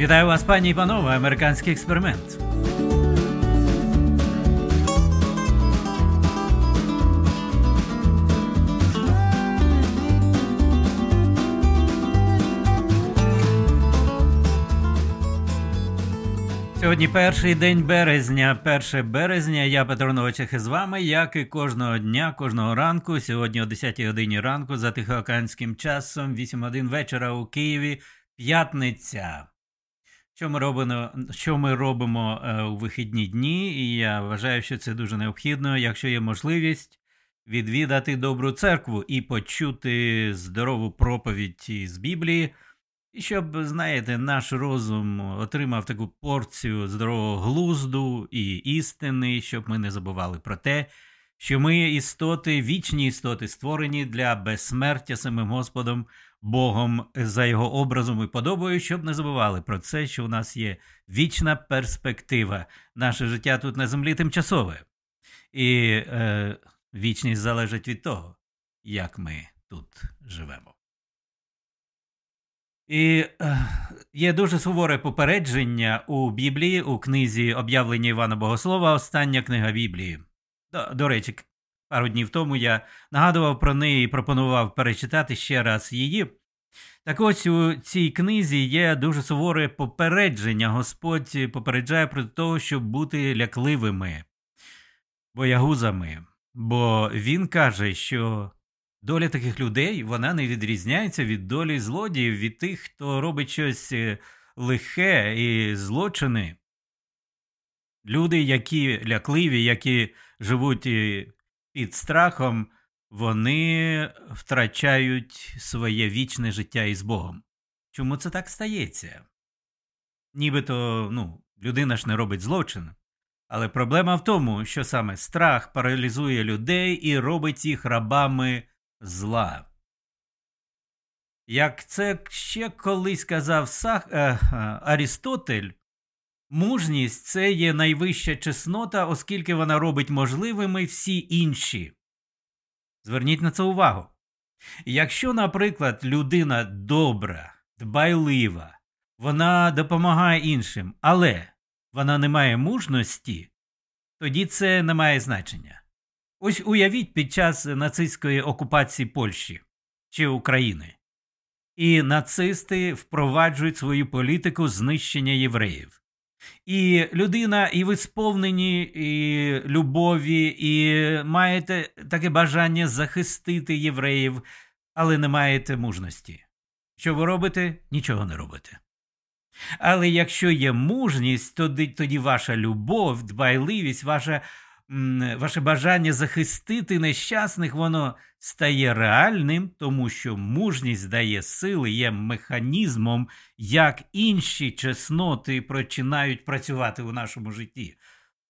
Вітаю вас, пані і панове, американський експеримент. Сьогодні перший день березня, 1 березня. Я Петро Новачех із вами, як і кожного дня, кожного ранку. Сьогодні о 10 годині ранку за тихоокеанським часом, 8 годин вечора у Києві, п'ятниця. Що ми робимо що ми робимо е, у вихідні дні, і я вважаю, що це дуже необхідно, якщо є можливість відвідати добру церкву і почути здорову проповідь з Біблії. І щоб, знаєте, наш розум отримав таку порцію здорового глузду і істини, щоб ми не забували про те, що ми істоти, вічні істоти, створені для безсмертя самим Господом, Богом за його образом і подобою, щоб не забували про це, що у нас є вічна перспектива. Наше життя тут на землі тимчасове. І е, вічність залежить від того, як ми тут живемо. І е, є дуже суворе попередження у Біблії, у книзі об'явлення Івана Богослова, остання книга Біблії. До, до речі, пару днів тому я нагадував про неї і пропонував перечитати ще раз її. Так ось у цій книзі є дуже суворе попередження. Господь попереджає про те, щоб бути лякливими, боягузами. Бо він каже, що Доля таких людей вона не відрізняється від долі злодіїв, від тих, хто робить щось е, лихе і злочини. Люди, які лякливі, які живуть е, під страхом, вони втрачають своє вічне життя із Богом. Чому це так стається? Нібито ну, людина ж не робить злочин. Але проблема в тому, що саме страх паралізує людей і робить їх рабами зла. Як це ще колись казав Сах, е, е, Арістотель, мужність це є найвища чеснота, оскільки вона робить можливими всі інші. Зверніть на це увагу. Якщо, наприклад, людина добра, дбайлива, вона допомагає іншим, але вона не має мужності, тоді це не має значення. Ось уявіть під час нацистської окупації Польщі чи України. І нацисти впроваджують свою політику знищення євреїв. І людина, і ви сповнені і любові, і маєте таке бажання захистити євреїв, але не маєте мужності. Що ви робите? Нічого не робите. Але якщо є мужність, тоді, тоді ваша любов, дбайливість, ваша ваше бажання захистити нещасних, воно стає реальним, тому що мужність дає сили, є механізмом, як інші чесноти починають працювати у нашому житті.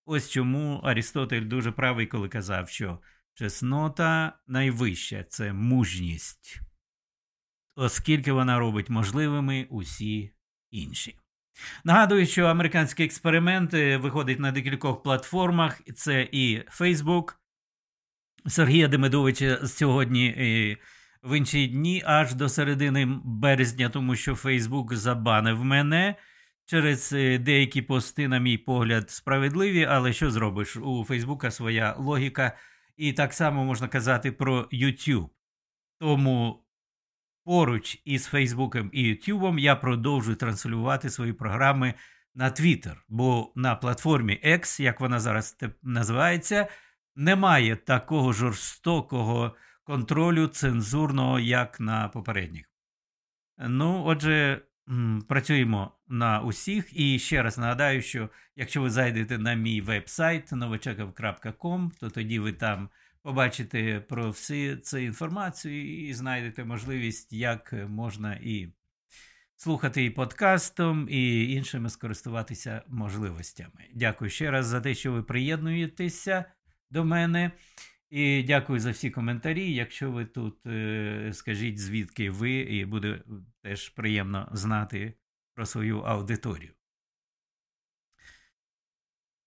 Ось чому Арістотель дуже правий, коли казав, що чеснота найвища це мужність, оскільки вона робить можливими усі інші. Нагадую, що американські експерименти виходить на декількох платформах. Це і Facebook Сергія Демидовича сьогодні і в інші дні, аж до середини березня, тому що Facebook забанив мене. Через е, деякі пости, на мій погляд, справедливі, але що зробиш? У Фейсбука своя логіка, і так само можна казати про YouTube. Тому Поруч із Фейсбуком і Ютубом я продовжую транслювати свої програми на Twitter, бо на платформі X, як вона зараз називається, немає такого жорстокого контролю цензурного, як на попередніх. Ну, отже, працюємо на усіх. І ще раз нагадаю, що якщо ви зайдете на мій веб-сайт новочеков.com, то тоді ви там побачите про всі цю інформацію і знайдете можливість, як можна і слухати і подкастом, і іншими скористуватися можливостями. Дякую ще раз за те, що ви приєднуєтеся до мене. І дякую за всі коментарі. Якщо ви тут, е, скажіть, звідки ви, і буде теж приємно знати про свою аудиторію.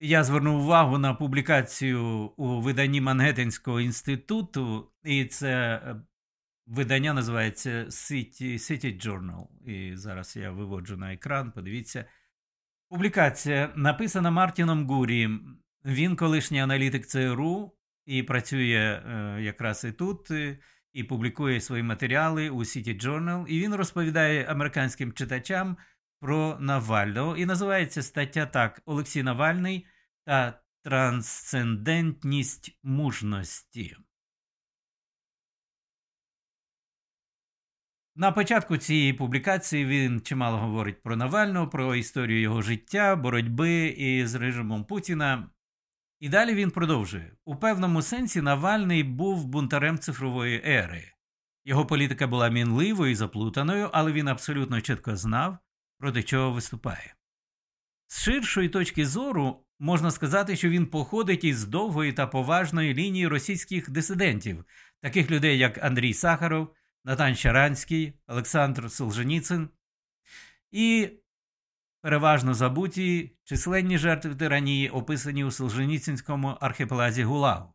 Я звернув увагу на публікацію у виданні Мангеттенського інституту, і це е, видання називається City, City Journal. І зараз я виводжу на екран. Подивіться. Публікація написана Мартіном Гурі. Він колишній аналітик ЦРУ і працює е, якраз і тут, і публікує свої матеріали у City Journal. І він розповідає американським читачам про Навального. І називається стаття так: Олексій Навальний та трансцендентність мужності. На початку цієї публікації він чимало говорить про Навального, про історію його життя, боротьби із режимом Путіна. І далі він продовжує у певному сенсі Навальний був бунтарем цифрової ери. Його політика була мінливою і заплутаною, але він абсолютно чітко знав, проти чого виступає. З ширшої точки зору можна сказати, що він походить із довгої та поважної лінії російських дисидентів, таких людей, як Андрій Сахаров. Натан Щаранський, Олександр Солженіцин і переважно забуті численні жертви тиранії, описані у Солженіцинському архіпелазі Гулагу,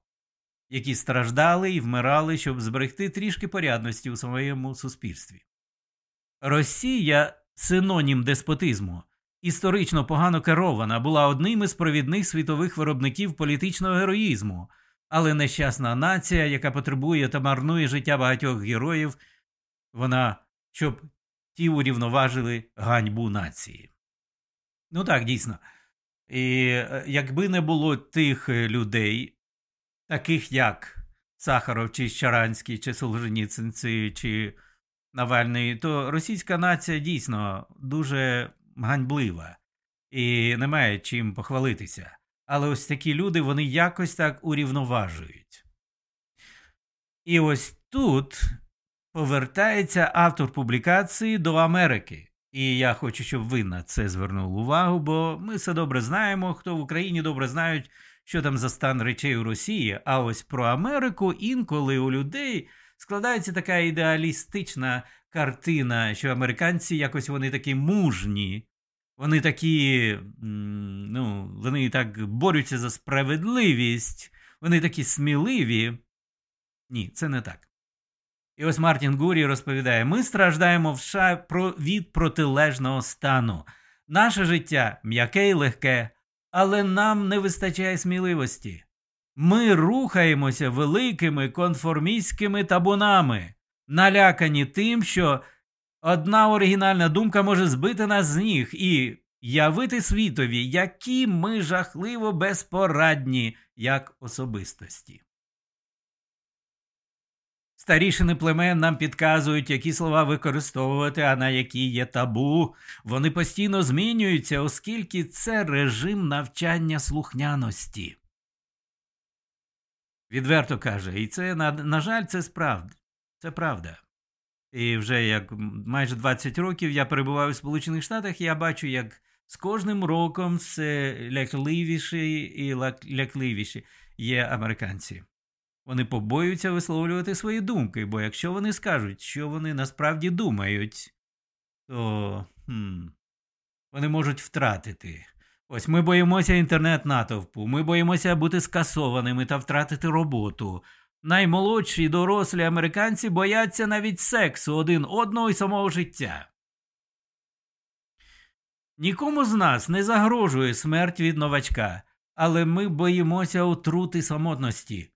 які страждали і вмирали, щоб зберегти трішки порядності у своєму суспільстві. Росія синонім деспотизму. Історично погано керована була одним із провідних світових виробників політичного героїзму, але нещасна нація, яка потребує та марнує життя багатьох героїв, вона щоб ті урівноважили ганьбу нації. Ну так, дійсно. І е, якби не було тих людей, таких як Сахаров, чи Щаранський, чи Солженіцинці, чи Навальний, то російська нація дійсно дуже ганьблива і не має чим похвалитися. Але ось такі люди вони якось так урівноважують. І ось тут повертається автор публікації до Америки. І я хочу, щоб ви на це звернули увагу, бо ми все добре знаємо, хто в Україні добре знають, що там за стан речей у Росії. А ось про Америку інколи у людей складається така ідеалістична картина, що американці якось вони такі мужні, вони такі, ну, вони так борються за справедливість, вони такі сміливі. Ні, це не так. І ось Мартін Гурі розповідає: ми страждаємо в США від протилежного стану. Наше життя м'яке і легке, але нам не вистачає сміливості. Ми рухаємося великими конформістськими табунами, налякані тим, що Одна оригінальна думка може збити нас з ніг і явити світові, які ми жахливо безпорадні як особистості. Старішини племен нам підказують, які слова використовувати, а на які є табу. Вони постійно змінюються, оскільки це режим навчання слухняності. Відверто каже, і це, на, на жаль, це справді. Це правда. І вже як майже 20 років я перебуваю у Сполучених Штатах, я бачу, як з кожним роком все лякливіші і лякливіші є американці. Вони побоюються висловлювати свої думки, бо якщо вони скажуть, що вони насправді думають, то хм, вони можуть втратити. Ось ми боїмося інтернет натовпу, ми боїмося бути скасованими та втратити роботу. Наймолодші дорослі американці бояться навіть сексу один одного і самого життя. Нікому з нас не загрожує смерть від новачка, але ми боїмося отрути самотності,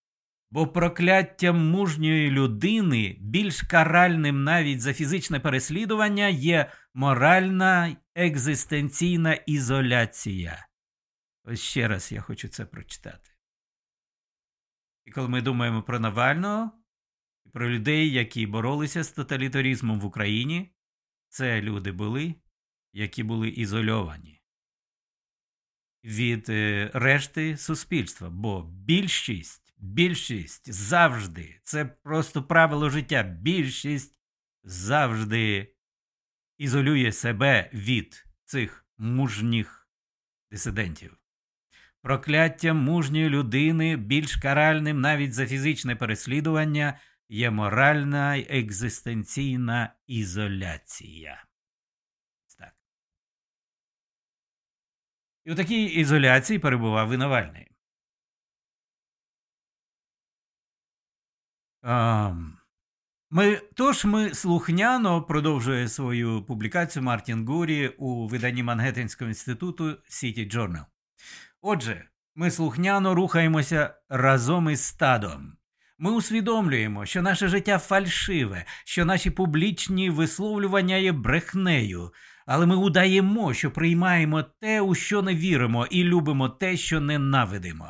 бо прокляття мужньої людини більш каральним навіть за фізичне переслідування є моральна екзистенційна ізоляція. Ось ще раз я хочу це прочитати. І коли ми думаємо про Навального, і про людей, які боролися з тоталітарізмом в Україні, це люди були, які були ізольовані від е, решти суспільства. Бо більшість, більшість завжди, це просто правило життя. Більшість завжди ізолює себе від цих мужніх дисидентів. Прокляття мужньої людини більш каральним навіть за фізичне переслідування є моральна й екзистенційна ізоляція. Так. І у такій ізоляції перебував і Навальний. А, Ми, Тож ми слухняно продовжує свою публікацію Мартін Гурі у виданні Мангеттенського інституту City Journal. Отже, ми слухняно рухаємося разом із стадом. Ми усвідомлюємо, що наше життя фальшиве, що наші публічні висловлювання є брехнею, але ми удаємо, що приймаємо те, у що не віримо, і любимо те, що ненавидимо.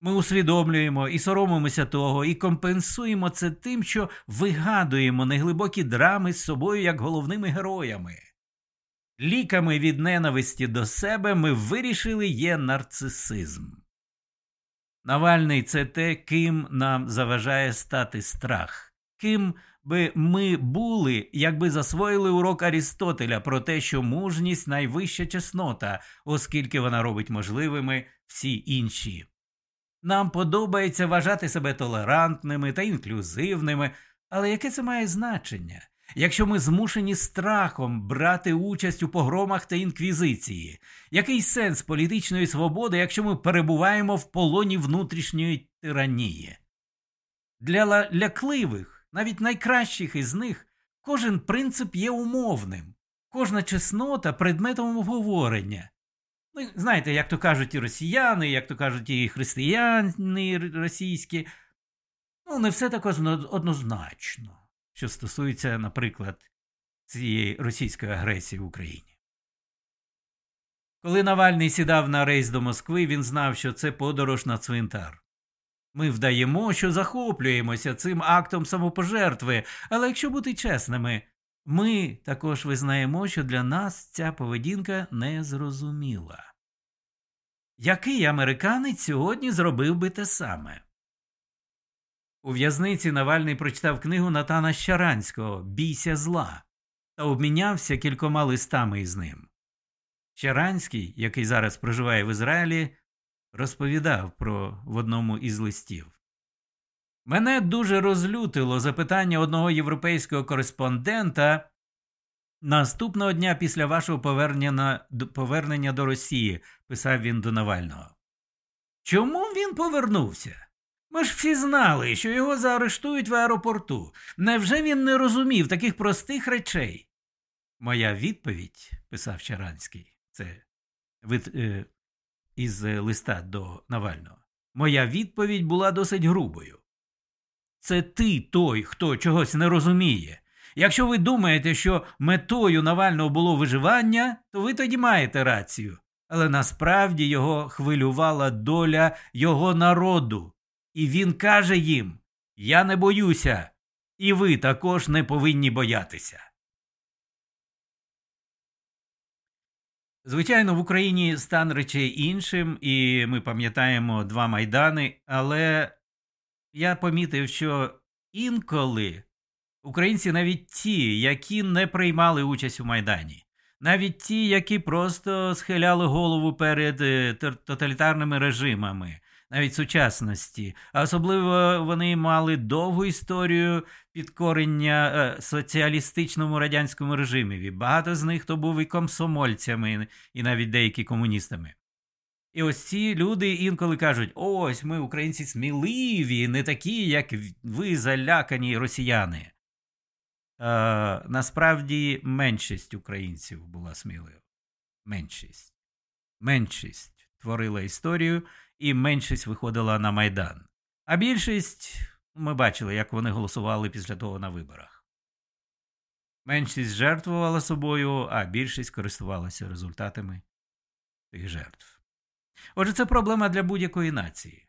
Ми усвідомлюємо і соромимося того, і компенсуємо це тим, що вигадуємо неглибокі драми з собою як головними героями. Ліками від ненависті до себе ми вирішили є нарцисизм. Навальний це те, ким нам заважає стати страх, ким би ми були, якби засвоїли урок Арістотеля про те, що мужність найвища чеснота, оскільки вона робить можливими всі інші. Нам подобається вважати себе толерантними та інклюзивними, але яке це має значення? Якщо ми змушені страхом брати участь у погромах та інквізиції, який сенс політичної свободи, якщо ми перебуваємо в полоні внутрішньої тиранії? Для лякливих, навіть найкращих із них, кожен принцип є умовним, кожна чеснота предметом обговорення. Ну, знаєте, як то кажуть і росіяни, як то кажуть і християни російські, ну, не все так однозначно що стосується, наприклад, цієї російської агресії в Україні. Коли Навальний сідав на рейс до Москви, він знав, що це подорож на цвинтар. Ми вдаємо, що захоплюємося цим актом самопожертви, але якщо бути чесними, ми також визнаємо, що для нас ця поведінка незрозуміла. Який американець сьогодні зробив би те саме? У в'язниці Навальний прочитав книгу Натана Щаранського Бійся зла та обмінявся кількома листами із ним. Щаранський, який зараз проживає в Ізраїлі, розповідав про в одному із листів. Мене дуже розлютило запитання одного європейського кореспондента наступного дня після вашого повернення, повернення до Росії, писав він до Навального. Чому він повернувся? Ми ж всі знали, що його заарештують в аеропорту. Невже він не розумів таких простих речей? Моя відповідь, писав Чаранський, це від, е, із листа до Навального. Моя відповідь була досить грубою. Це ти той, хто чогось не розуміє. Якщо ви думаєте, що метою Навального було виживання, то ви тоді маєте рацію. Але насправді його хвилювала доля його народу. І він каже їм Я не боюся, і ви також не повинні боятися. Звичайно, в Україні стан речей іншим, і ми пам'ятаємо два майдани, але я помітив, що інколи українці навіть ті, які не приймали участь у Майдані, навіть ті, які просто схиляли голову перед е, тоталітарними режимами, навіть сучасності, а особливо вони мали довгу історію підкорення е, соціалістичному радянському режимі. Багато з них то був і комсомольцями, і навіть деякі комуністами. І ось ці люди інколи кажуть: ось ми, українці, сміливі, не такі, як ви залякані росіяни. Е, Насправді меншість українців була смілива. Меншість. Меншість творила історію, і меншість виходила на Майдан. А більшість ми бачили, як вони голосували після того на виборах. Меншість жертвувала собою, а більшість користувалася результатами тих жертв. Отже, це проблема для будь-якої нації.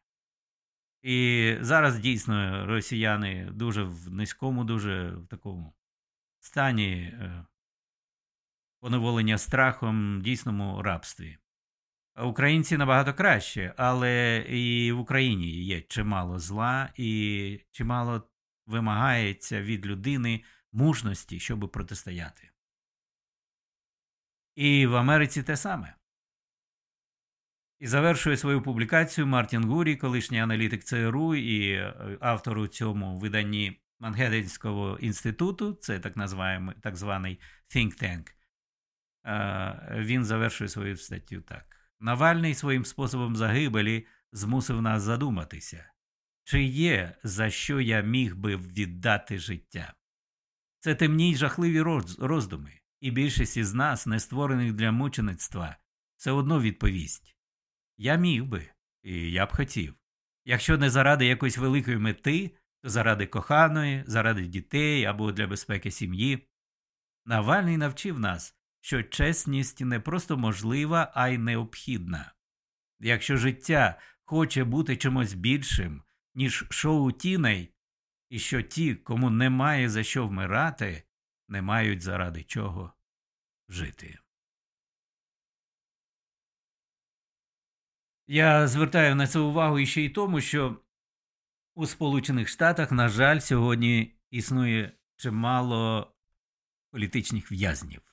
І зараз дійсно росіяни дуже в низькому, дуже в такому стані е, поневолення страхом, дійсному рабстві. Українці набагато краще, але і в Україні є чимало зла, і чимало вимагається від людини мужності, щоб протистояти. І в Америці те саме. І завершує свою публікацію Мартін Гурі, колишній аналітик ЦРУ і е, автор у цьому виданні Мангеттенського інституту, це так називаємо, так званий think tank. Е, він завершує свою статтю так. Навальний своїм способом загибелі змусив нас задуматися, чи є за що я міг би віддати життя? Це темні й жахливі роздуми, і більшість із нас, не створених для мучеництва, все одно відповість Я міг би, і я б хотів. Якщо не заради якоїсь великої мети, то заради коханої, заради дітей або для безпеки сім'ї. Навальний навчив нас, що чесність не просто можлива, а й необхідна. Якщо життя хоче бути чимось більшим, ніж шоу тіней, і що ті, кому немає за що вмирати, не мають заради чого жити. Я звертаю на це увагу іще й тому, що у Сполучених Штатах, на жаль, сьогодні існує чимало політичних в'язнів.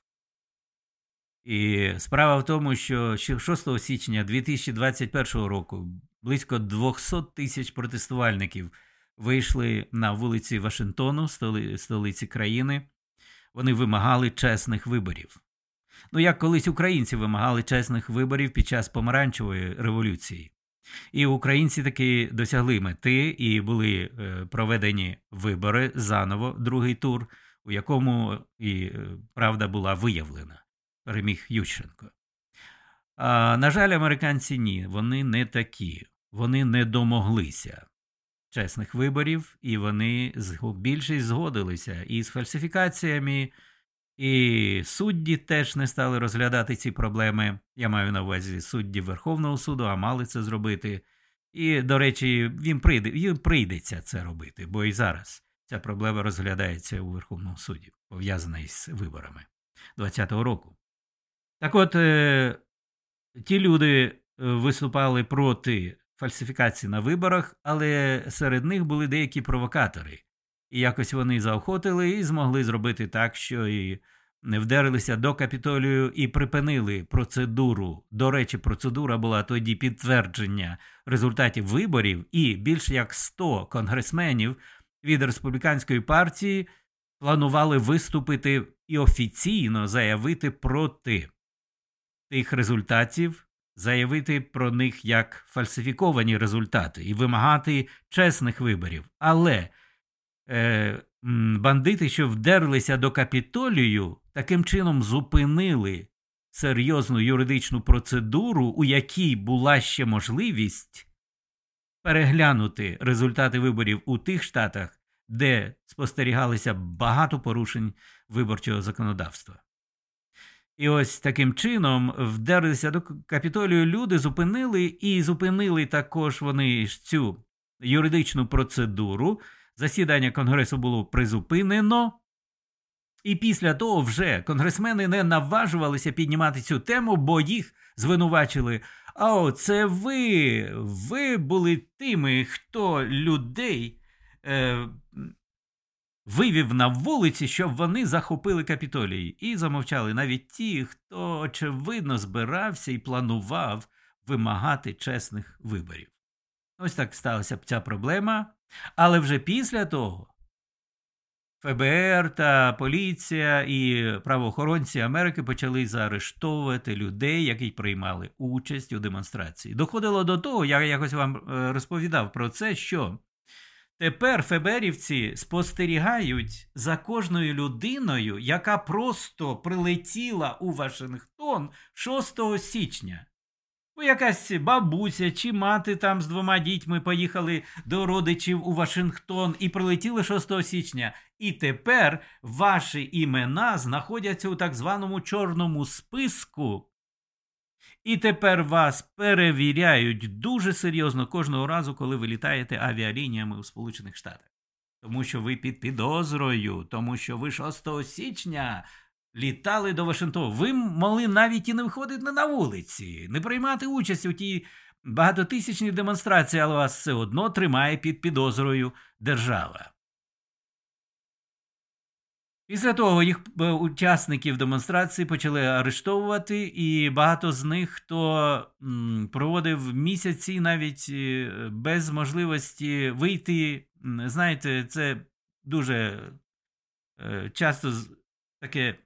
І справа в тому, що 6 січня 2021 року близько 200 тисяч протестувальників вийшли на вулиці Вашингтону, столиці країни. Вони вимагали чесних виборів. Ну, як колись українці вимагали чесних виборів під час помаранчевої революції. І українці таки досягли мети і були е, проведені вибори заново, другий тур, у якому і е, правда була виявлена. Переміг Ющенко. А, На жаль, американці ні, вони не такі, вони не домоглися чесних виборів, і вони більшість згодилися із фальсифікаціями. І судді теж не стали розглядати ці проблеми. Я маю на увазі судді Верховного суду, а мали це зробити. І, до речі, їм прийде, їм прийдеться це робити, бо і зараз ця проблема розглядається у Верховному суді, пов'язана із виборами 2020 року. Так от, е, ті люди е, виступали проти фальсифікації на виборах, але серед них були деякі провокатори. І якось вони заохотили і змогли зробити так, що і не вдерлися до капітолію і припинили процедуру. До речі, процедура була тоді підтвердження результатів виборів, і більше як 100 конгресменів від республіканської партії планували виступити і офіційно заявити проти тих результатів, заявити про них як фальсифіковані результати і вимагати чесних виборів. Але е, бандити, що вдерлися до капітолію, таким чином зупинили серйозну юридичну процедуру, у якій була ще можливість переглянути результати виборів у тих штатах, де спостерігалися багато порушень виборчого законодавства. І ось таким чином вдерлися до капітолію люди, зупинили і зупинили також вони цю юридичну процедуру. Засідання Конгресу було призупинено, і після того вже конгресмени не наважувалися піднімати цю тему, бо їх звинувачили. А це ви, ви були тими, хто людей е, вивів на вулиці, щоб вони захопили капітолій, і замовчали навіть ті, хто очевидно збирався і планував вимагати чесних виборів. Ось так сталася б ця проблема. Але вже після того ФБР та поліція і правоохоронці Америки почали заарештовувати людей, які приймали участь у демонстрації. Доходило до того, я якось вам е, розповідав про це, що Тепер ФБРівці спостерігають за кожною людиною, яка просто прилетіла у Вашингтон 6 січня. Бо якась бабуся чи мати там з двома дітьми поїхали до родичів у Вашингтон і прилетіли 6 січня. І тепер ваші імена знаходяться у так званому чорному списку і тепер вас перевіряють дуже серйозно кожного разу, коли ви літаєте авіалініями у Сполучених Штатах. Тому що ви під підозрою, тому що ви 6 січня літали до Вашингтона. Ви могли навіть і не виходити на вулиці, не приймати участь у тій багатотисячній демонстрації, але вас все одно тримає під підозрою держава. Після того їх е, учасників демонстрації почали арештовувати, і багато з них хто проводив місяці навіть е, без можливості вийти. Знаєте, це дуже е, часто таке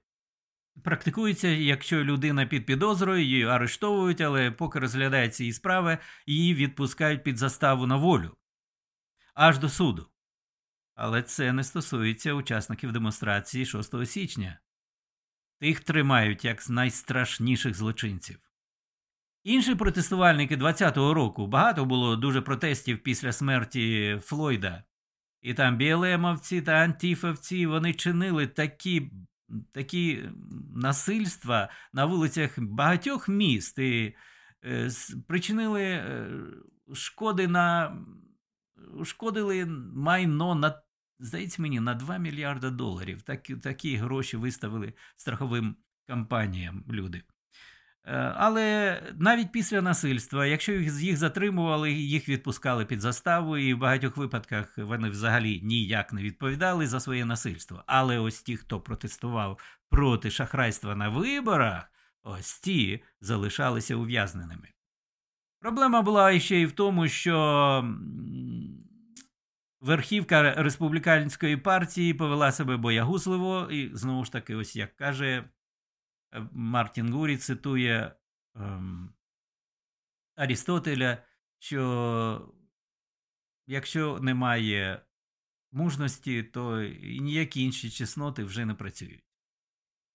практикується, якщо людина під підозрою, її арештовують, але поки розглядається її справа, її відпускають під заставу на волю. аж до суду. Але це не стосується учасників демонстрації 6 січня. Тих тримають як найстрашніших злочинців. Інші протестувальники 20-го року багато було дуже протестів після смерті Флойда. І там білемовці та антіфовці вони чинили такі такі насильства на вулицях багатьох міст і е, причинили е, шкоди на шкодили майно на здається мені на 2 мільярда доларів. Такі, такі гроші виставили страховим компаніям люди. Е, але навіть після насильства, якщо їх затримували, їх відпускали під заставу, і в багатьох випадках вони взагалі ніяк не відповідали за своє насильство. Але ось ті, хто протестував проти шахрайства на виборах, ось ті залишалися ув'язненими. Проблема була ще й в тому, що верхівка республіканської партії повела себе боягузливо, і знову ж таки, ось як каже Е, Мартін Гурі цитує ем, Арістотеля, що якщо немає мужності, то ніякі інші чесноти вже не працюють.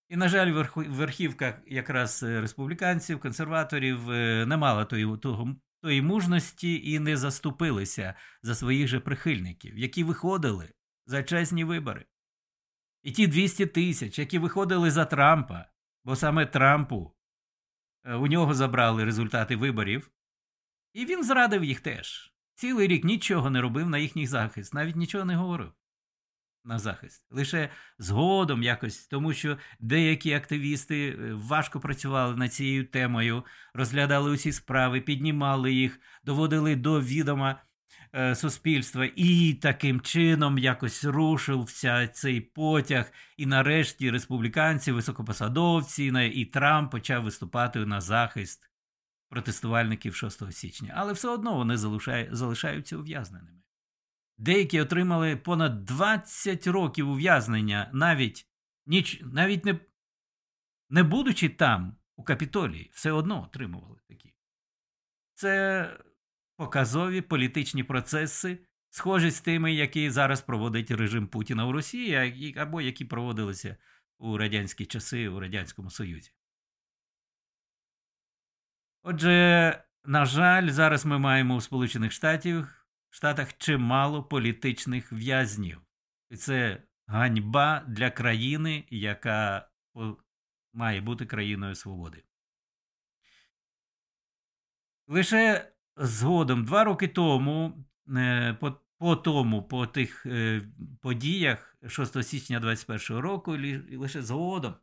І, на жаль, верхівка якраз республіканців, консерваторів е, не мала того, тої мужності і не заступилися за своїх же прихильників, які виходили за чесні вибори. І ті 200 тисяч, які виходили за Трампа, Бо саме Трампу е, у нього забрали результати виборів, і він зрадив їх теж. Цілий рік нічого не робив на їхній захист, навіть нічого не говорив на захист. Лише згодом якось, тому що деякі активісти е, важко працювали над цією темою, розглядали усі справи, піднімали їх, доводили до відома Е, суспільства, і таким чином якось рушився цей потяг. І нарешті республіканці, високопосадовці і Трамп почав виступати на захист протестувальників 6 січня. Але все одно вони залишаються ув'язненими. Деякі отримали понад 20 років ув'язнення, навіть ніч, навіть не, не будучи там, у Капітолії, все одно отримували такі. Це показові політичні процеси, схожі з тими, які зараз проводить режим Путіна у Росії, або які проводилися у радянські часи у Радянському Союзі. Отже, на жаль, зараз ми маємо у Сполучених Штатів, Штатах чимало політичних в'язнів. І це ганьба для країни, яка має бути країною свободи. Лише згодом, два роки тому, е, по, по тому, по тих е, подіях 6 січня 2021 року, лише згодом,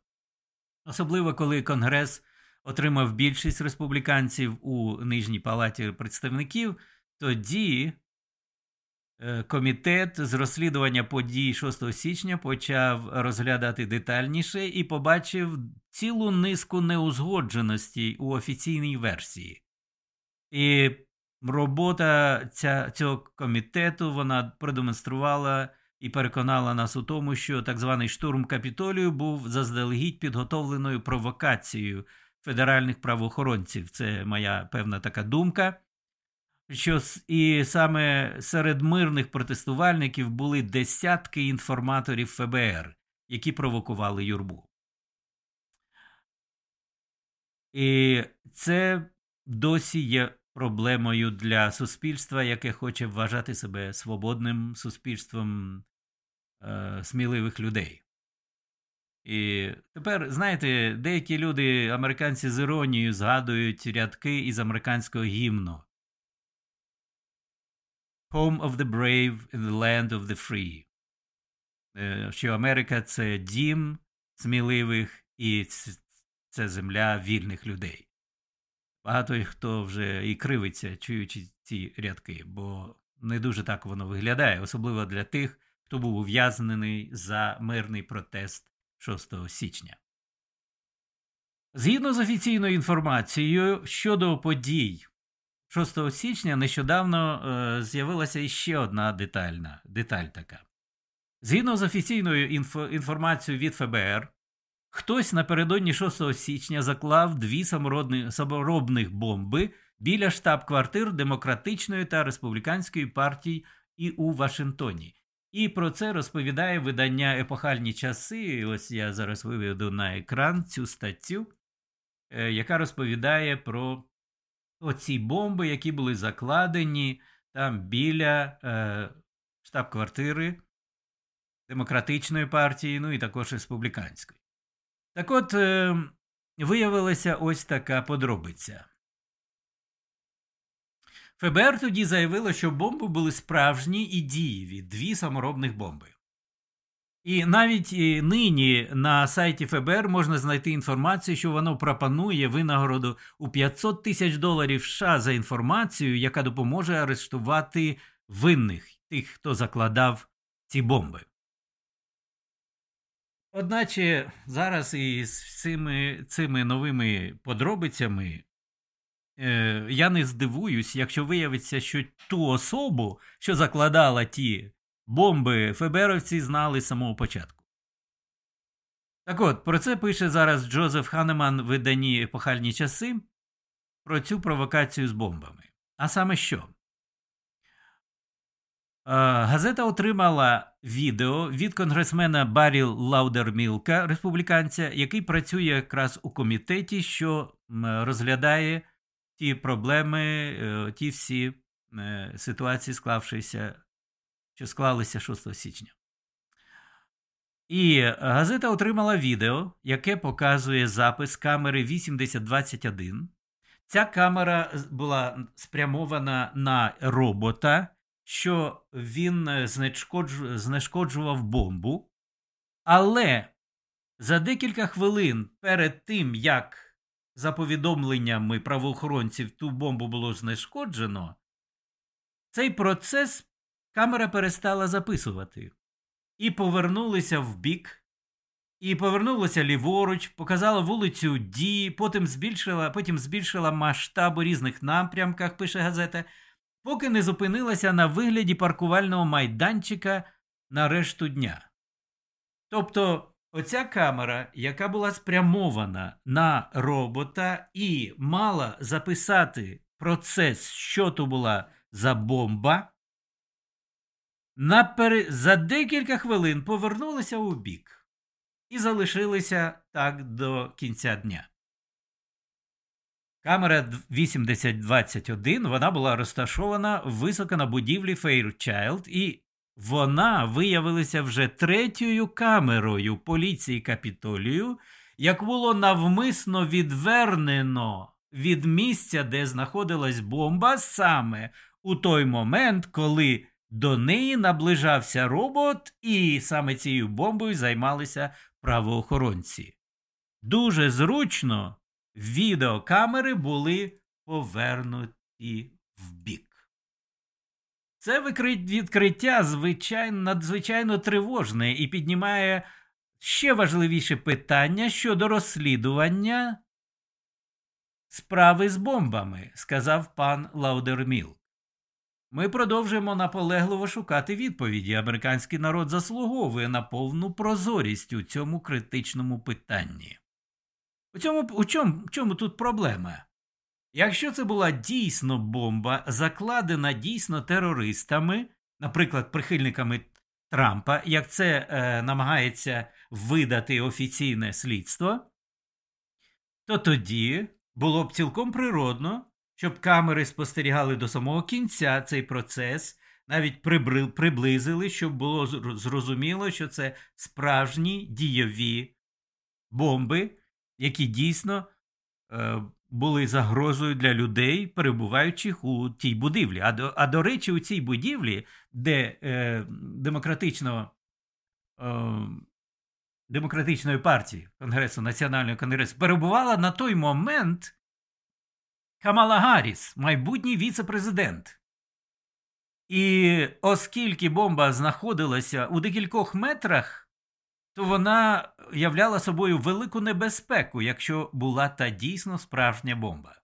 особливо коли Конгрес отримав більшість республіканців у Нижній палаті представників, тоді. Е, комітет з розслідування подій 6 січня почав розглядати детальніше і побачив цілу низку неузгодженостей у офіційній версії. І робота ця, цього комітету вона продемонструвала і переконала нас у тому, що так званий штурм капітолію був заздалегідь підготовленою провокацією федеральних правоохоронців. Це моя певна така думка. Що і саме серед мирних протестувальників були десятки інформаторів ФБР, які провокували юрбу. І це досі є проблемою для суспільства, яке хоче вважати себе свободним суспільством е, сміливих людей. І тепер, знаєте, деякі люди, американці з іронією, згадують рядки із американського гімну. Home of the brave and the land of the free. Е, що Америка це дім сміливих і це земля вільних людей. Багато хто вже і кривиться, чуючи ці рядки, бо не дуже так воно виглядає, особливо для тих, хто був ув'язнений за мирний протест 6 січня. Згідно з офіційною інформацією щодо подій 6 січня нещодавно е, з'явилася іще одна детальна деталь така. Згідно з офіційною інфо, інформацією від ФБР, Хтось напередодні 6 січня заклав дві саморобних бомби біля штаб-квартир Демократичної та Республіканської партій і у Вашингтоні. І про це розповідає видання Епохальні часи. Ось я зараз виведу на екран цю статтю, е, яка розповідає про оці бомби, які були закладені там біля е, штаб-квартири Демократичної партії, ну і також республіканської. Так от е, виявилася ось така подробиця. ФБР тоді заявило, що бомби були справжні і дієві дві саморобних бомби. І навіть нині на сайті ФБР можна знайти інформацію, що воно пропонує винагороду у 500 тисяч доларів США за інформацію, яка допоможе арештувати винних тих, хто закладав ці бомби. Одначе зараз із цими цими новими подробицями е, я не здивуюсь, якщо виявиться, що ту особу, що закладала ті бомби, ФБРовці знали з самого початку. Так от, про це пише зараз Джозеф Ханеман в виданні епохальні часи про цю провокацію з бомбами. А саме що? Газета отримала відео від конгресмена Баррі Лаудермілка, республіканця, який працює якраз у комітеті, що розглядає ті проблеми, е, ті всі е, ситуації, склавшися, що склалися 6 січня. І газета отримала відео, яке показує запис камери 8021. Ця камера була спрямована на робота що він е, знешкоджував бомбу, але за декілька хвилин перед тим, як за повідомленнями правоохоронців ту бомбу було знешкоджено, цей процес камера перестала записувати і повернулася в бік. І повернулася ліворуч, показала вулицю Ді, потім збільшила потім збільшила масштаб у різних напрямках, пише газета, поки не зупинилася на вигляді паркувального майданчика на решту дня. Тобто оця камера, яка була спрямована на робота і мала записати процес, що то була за бомба, напер... за декілька хвилин повернулася у бік і залишилися так до кінця дня. Камера 8021 вона була розташована високо на будівлі Fairchild, і вона виявилася вже третьою камерою поліції Капітолію, як було навмисно відвернено від місця, де знаходилась бомба, саме у той момент, коли до неї наближався робот, і саме цією бомбою займалися правоохоронці. Дуже зручно відеокамери були повернуті в бік. Це відкриття звичайно, надзвичайно тривожне і піднімає ще важливіше питання щодо розслідування справи з бомбами, сказав пан Лаудерміл. Ми продовжуємо наполегливо шукати відповіді. Американський народ заслуговує на повну прозорість у цьому критичному питанні. У цьому у чому, чому тут проблема? Якщо це була дійсно бомба, закладена дійсно терористами, наприклад, прихильниками Трампа, як це е, намагається видати офіційне слідство, то тоді було б цілком природно, щоб камери спостерігали до самого кінця цей процес, навіть приблизили, щоб було зрозуміло, що це справжні дійові бомби які дійсно е, були загрозою для людей, перебуваючих у тій будівлі. А до, а до речі, у цій будівлі, де е, демократично, е, демократичної партії Конгресу Національного конгресу перебувала на той момент Камала Гарріс, майбутній віце-президент. І оскільки бомба знаходилася у декількох метрах то вона являла собою велику небезпеку, якщо була та дійсно справжня бомба.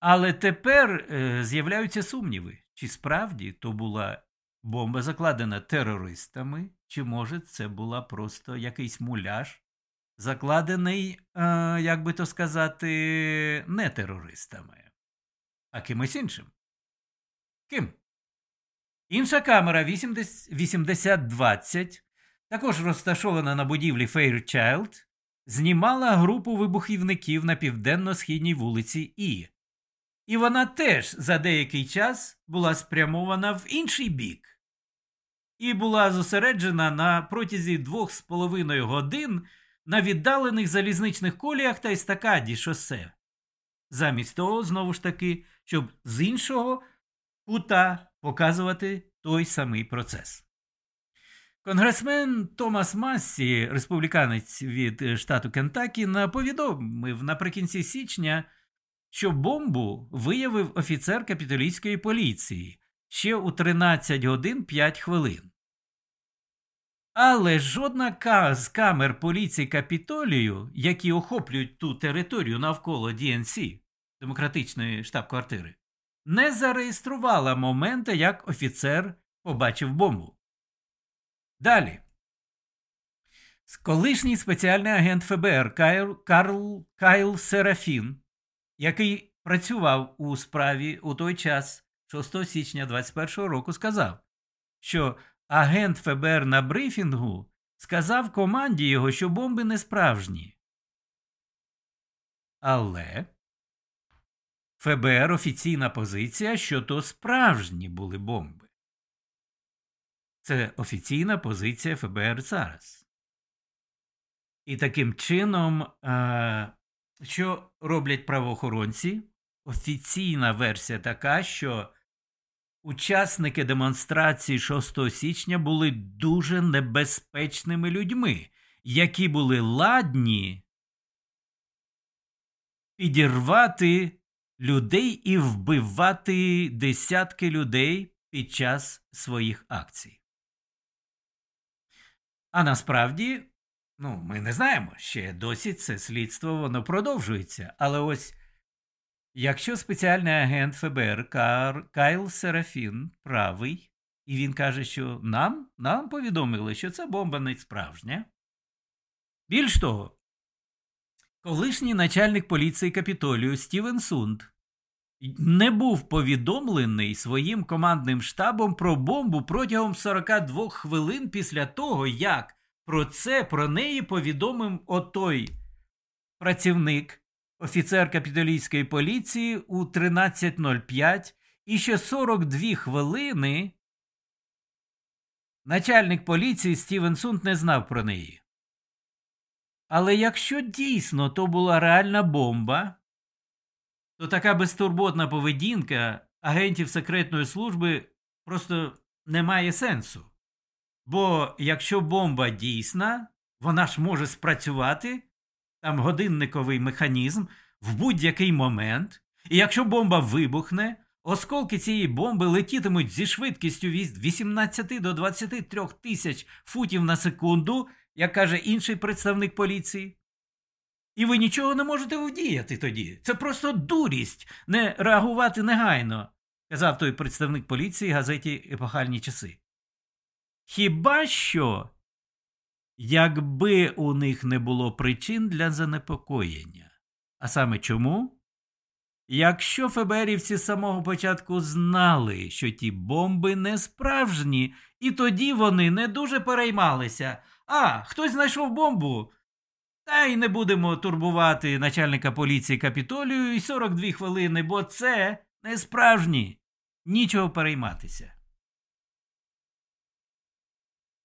Але тепер е, з'являються сумніви, чи справді то була бомба закладена терористами, чи може це була просто якийсь муляж, закладений, е, як би то сказати, не терористами, а кимось іншим. Ким? Інша камера 8020, також розташована на будівлі Fairchild, знімала групу вибухівників на південно-східній вулиці І. І вона теж за деякий час була спрямована в інший бік і була зосереджена на протязі двох з половиною годин на віддалених залізничних коліях та естакаді шосе. Замість того, знову ж таки, щоб з іншого кута показувати той самий процес. Конгресмен Томас Массі, республіканець від штату Кентакі, повідомив наприкінці січня, що бомбу виявив офіцер капітолійської поліції ще у 13 годин 5 хвилин. Але жодна з камер поліції Капітолію, які охоплюють ту територію навколо ДНС, демократичної штаб-квартири, не зареєструвала моменту, як офіцер побачив бомбу. Далі. Колишній спеціальний агент ФБР Кайл, Карл Кайл Серафін, який працював у справі у той час, 6 січня 2021 року, сказав, що агент ФБР на брифінгу сказав команді його, що бомби не справжні. Але ФБР офіційна позиція, що то справжні були бомби. Це офіційна позиція ФБР зараз. І таким чином, що роблять правоохоронці? Офіційна версія така, що учасники демонстрації 6 січня були дуже небезпечними людьми, які були ладні підірвати людей і вбивати десятки людей під час своїх акцій. А насправді, ну, ми не знаємо ще досі це слідство воно продовжується. Але ось якщо спеціальний агент ФБР. Кайл Серафін правий, і він каже, що нам нам повідомили, що це бомба не справжня. Більш того, колишній начальник поліції Капітолію Стівен Сунд не був повідомлений своїм командним штабом про бомбу протягом 42 хвилин після того, як про це про неї повідомив отой працівник, офіцер капітолійської поліції у 13.05 і ще 42 хвилини. Начальник поліції Стівен Сунд не знав про неї. Але якщо дійсно то була реальна бомба, то така безтурботна поведінка агентів секретної служби просто не має сенсу. Бо якщо бомба дійсна, вона ж може спрацювати, там годинниковий механізм в будь-який момент, і якщо бомба вибухне, осколки цієї бомби летітимуть зі швидкістю від 18 до 23 тисяч футів на секунду, як каже інший представник поліції. І ви нічого не можете вдіяти тоді. Це просто дурість не реагувати негайно, казав той представник поліції газеті Епохальні часи. Хіба що, якби у них не було причин для занепокоєння. А саме чому? Якщо ФБРівці з самого початку знали, що ті бомби не справжні, і тоді вони не дуже переймалися. А, хтось знайшов бомбу. Та й не будемо турбувати начальника поліції Капітолію і 42 хвилини, бо це не справжні. Нічого перейматися.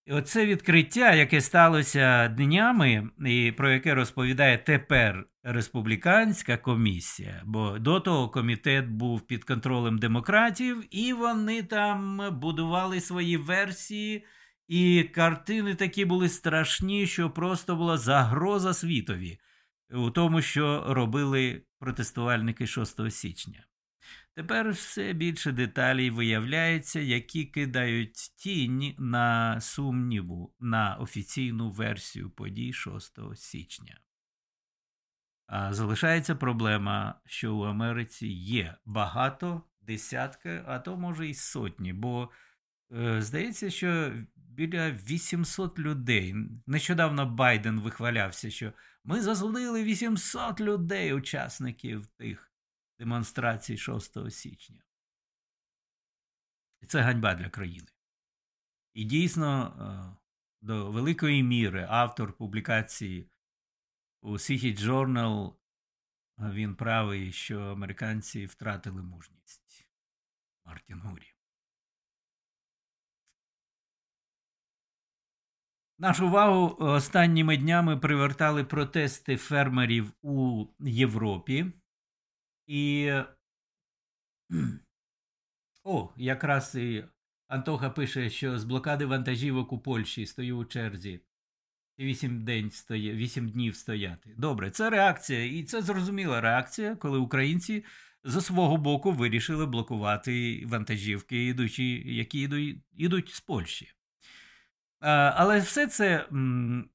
І оце відкриття, яке сталося днями, і про яке розповідає тепер республіканська комісія, бо до того комітет був під контролем демократів, і вони там будували свої версії. І картини такі були страшні, що просто була загроза світові у тому, що робили протестувальники 6 січня. Тепер все більше деталей виявляється, які кидають тінь на сумніву на офіційну версію подій 6 січня. А залишається проблема, що у Америці є багато десятки, а то може й сотні, бо е, здається, що біля 800 людей. Нещодавно Байден вихвалявся, що ми зазвонили 800 людей, учасників тих демонстрацій 6 січня. Це ганьба для країни. І дійсно, до великої міри автор публікації у City Journal він правий, що американці втратили мужність. Мартін Гурі. Нашу увагу останніми днями привертали протести фермерів у Європі. І. О, якраз і Антоха пише, що з блокади вантажівок у Польщі стою у черзі. Вісім день стоя... 8 днів стояти. Добре, це реакція, і це зрозуміла реакція, коли українці з свого боку вирішили блокувати вантажівки, які йдуть з Польщі. Але все це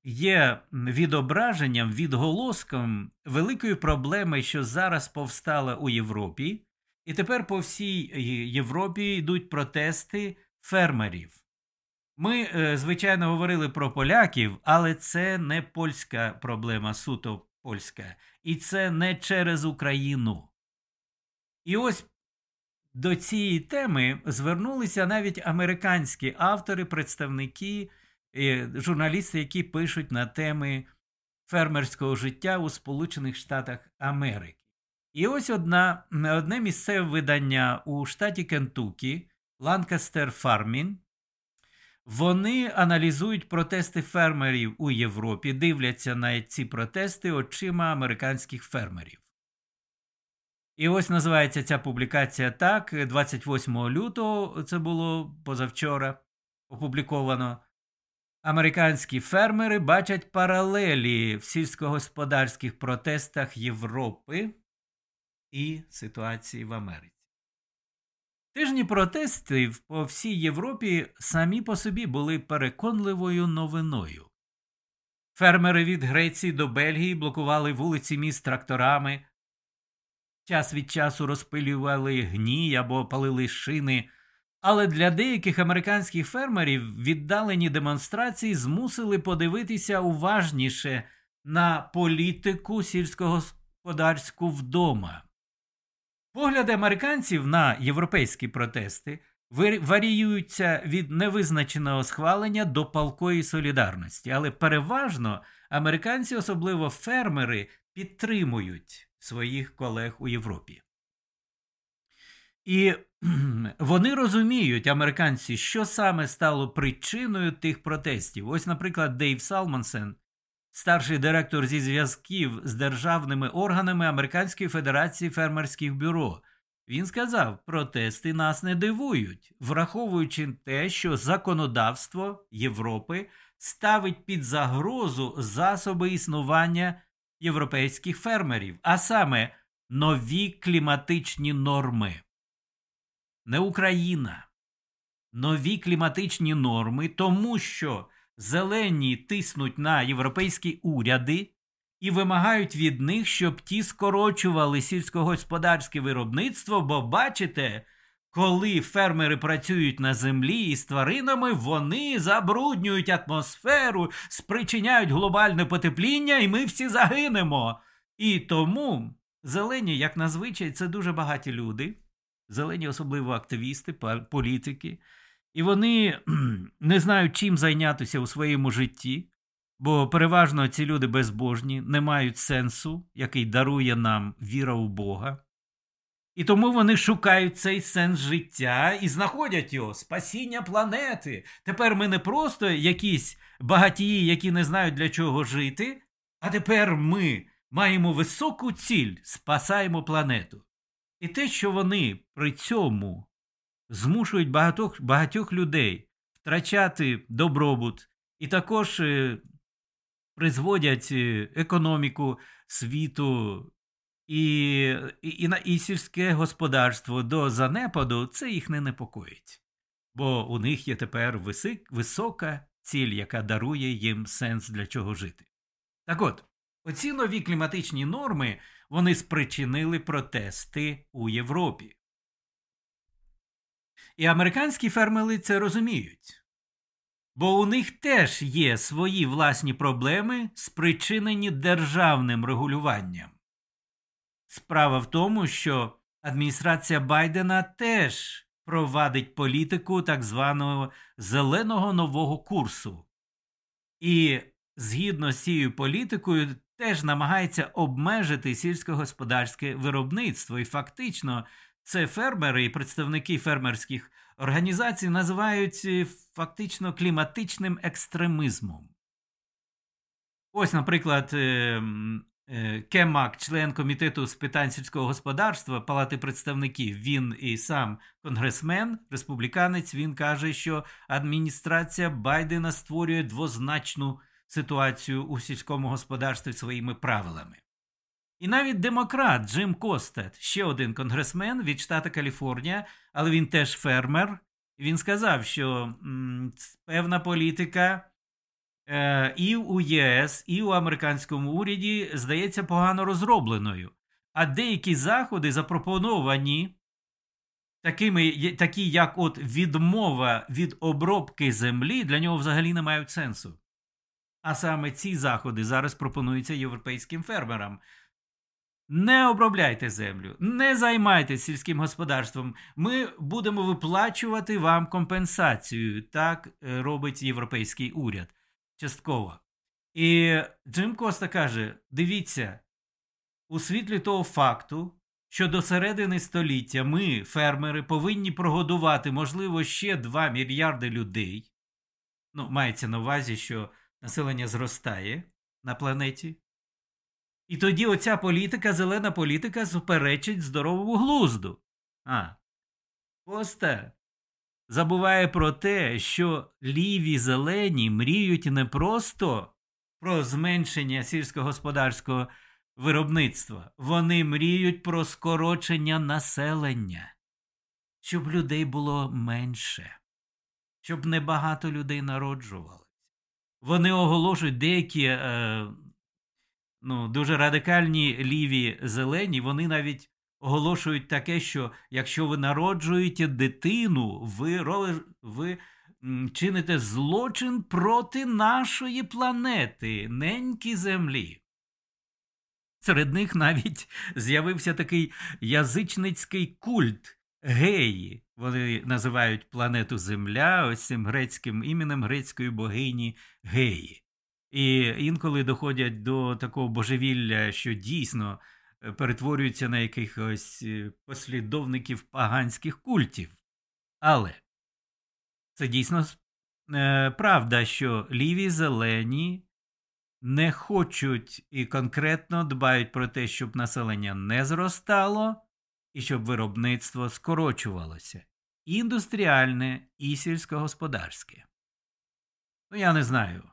є відображенням, відголоском великої проблеми, що зараз повстала у Європі, і тепер по всій Європі йдуть протести фермерів. Ми, е, звичайно, говорили про поляків, але це не польська проблема, суто польська, і це не через Україну. І ось до цієї теми звернулися навіть американські автори, представники, е, журналісти, які пишуть на теми фермерського життя у Сполучених Штатах Америки. І ось одна, одне місцеве видання у штаті Кентукі, Lancaster Farming, вони аналізують протести фермерів у Європі, дивляться на ці протести очима американських фермерів. І ось називається ця публікація так. 28 лютого це було позавчора опубліковано. Американські фермери бачать паралелі в сільськогосподарських протестах Європи і ситуації в Америці. Тижні протести по всій Європі самі по собі були переконливою новиною. Фермери від Греції до Бельгії блокували вулиці міст тракторами, час від часу розпилювали гній або палили шини, але для деяких американських фермерів віддалені демонстрації змусили подивитися уважніше на політику сільськогосподарську вдома. Погляди американців на європейські протести варіюються від невизначеного схвалення до палкої солідарності, але переважно американці, особливо фермери, підтримують своїх колег у Європі. І вони розуміють, американці, що саме стало причиною тих протестів. Ось, наприклад, Дейв Салмонсен старший директор зі зв'язків з державними органами Американської Федерації фермерських бюро. Він сказав, протести нас не дивують, враховуючи те, що законодавство Європи ставить під загрозу засоби існування європейських фермерів, а саме нові кліматичні норми. Не Україна. Нові кліматичні норми, тому що зелені тиснуть на європейські уряди і вимагають від них, щоб ті скорочували сільськогосподарське виробництво, бо бачите, коли фермери працюють на землі із тваринами, вони забруднюють атмосферу, спричиняють глобальне потепління, і ми всі загинемо. І тому зелені, як назвичай, це дуже багаті люди, зелені, особливо активісти, політики. І вони не знають, чим зайнятися у своєму житті, бо переважно ці люди безбожні, не мають сенсу, який дарує нам віра у Бога. І тому вони шукають цей сенс життя і знаходять його спасіння планети. Тепер ми не просто якісь багатії, які не знають для чого жити, а тепер ми маємо високу ціль, спасаємо планету. І те, що вони при цьому змушують багатьох, багатьох людей втрачати добробут і також е, призводять е, економіку світу і, і, і, і сільське господарство до занепаду, це їх не непокоїть. Бо у них є тепер висик, висока ціль, яка дарує їм сенс для чого жити. Так от, оці нові кліматичні норми вони спричинили протести у Європі. І американські фермери це розуміють, бо у них теж є свої власні проблеми, спричинені державним регулюванням. Справа в тому, що адміністрація Байдена теж провадить політику так званого зеленого нового курсу. І згідно з цією політикою теж намагається обмежити сільськогосподарське виробництво. І фактично це фермери і представники фермерських організацій називають е, фактично кліматичним екстремізмом. Ось, наприклад, е, е, Кемак, член комітету з питань сільського господарства Палати представників, він і сам конгресмен, республіканець, він каже, що адміністрація Байдена створює двозначну ситуацію у сільському господарстві своїми правилами. І навіть демократ Джим Костет, ще один конгресмен від штата Каліфорнія, але він теж фермер. Він сказав, що м, певна політика е, і у ЄС, і у американському уряді здається погано розробленою. А деякі заходи запропоновані, такими, такі як от відмова від обробки землі, для нього взагалі не мають сенсу. А саме ці заходи зараз пропонуються європейським фермерам. Не обробляйте землю, не займайтеся сільським господарством. Ми будемо виплачувати вам компенсацію. Так е, робить європейський уряд частково. І Джим Коста каже: дивіться, у світлі того факту, що до середини століття ми, фермери, повинні прогодувати, можливо, ще 2 мільярди людей. Ну, мається на увазі, що населення зростає на планеті. І тоді оця політика, зелена політика, суперечить здоровому глузду. А. Коста забуває про те, що ліві зелені мріють не просто про зменшення сільськогосподарського виробництва, вони мріють про скорочення населення, щоб людей було менше, щоб небагато людей народжувалося. Вони оголошують деякі е, ну, дуже радикальні ліві зелені, вони навіть оголошують таке, що якщо ви народжуєте дитину, ви, ви чините злочин проти нашої планети, неньки землі. Серед них навіть з'явився такий язичницький культ геї. Вони називають планету Земля ось цим грецьким іменем грецької богині Геї. І інколи доходять до такого божевілля, що дійсно перетворюються на якихось е, послідовників поганських культів. Але це дійсно е, правда, що ліві зелені не хочуть і конкретно дбають про те, щоб населення не зростало і щоб виробництво скорочувалося індустріальне і сільськогосподарське. Ну, я не знаю.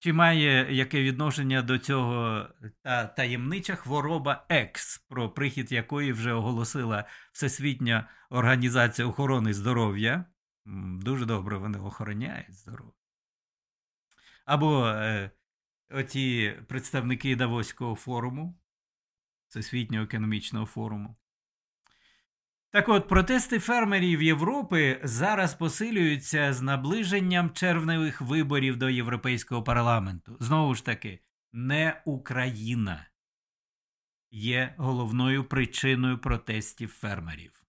Чи має яке відношення до цього та таємнича хвороба Екс, про прихід якої вже оголосила Всесвітня організація охорони здоров'я? Дуже добре вони охороняють здоров'я. Або е, оті представники Давоського форуму, Всесвітнього економічного форуму. Так от, протести фермерів Європи зараз посилюються з наближенням червневих виборів до Європейського парламенту. Знову ж таки, не Україна є головною причиною протестів фермерів.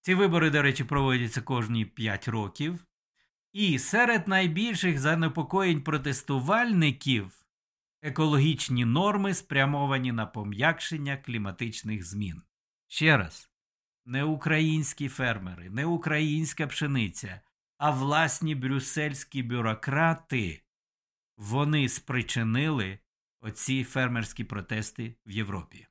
Ці вибори, до речі, проводяться кожні 5 років. І серед найбільших занепокоєнь протестувальників екологічні норми спрямовані на пом'якшення кліматичних змін. Ще раз, не українські фермери, не українська пшениця, а власні брюссельські бюрократи вони спричинили оці фермерські протести в Європі.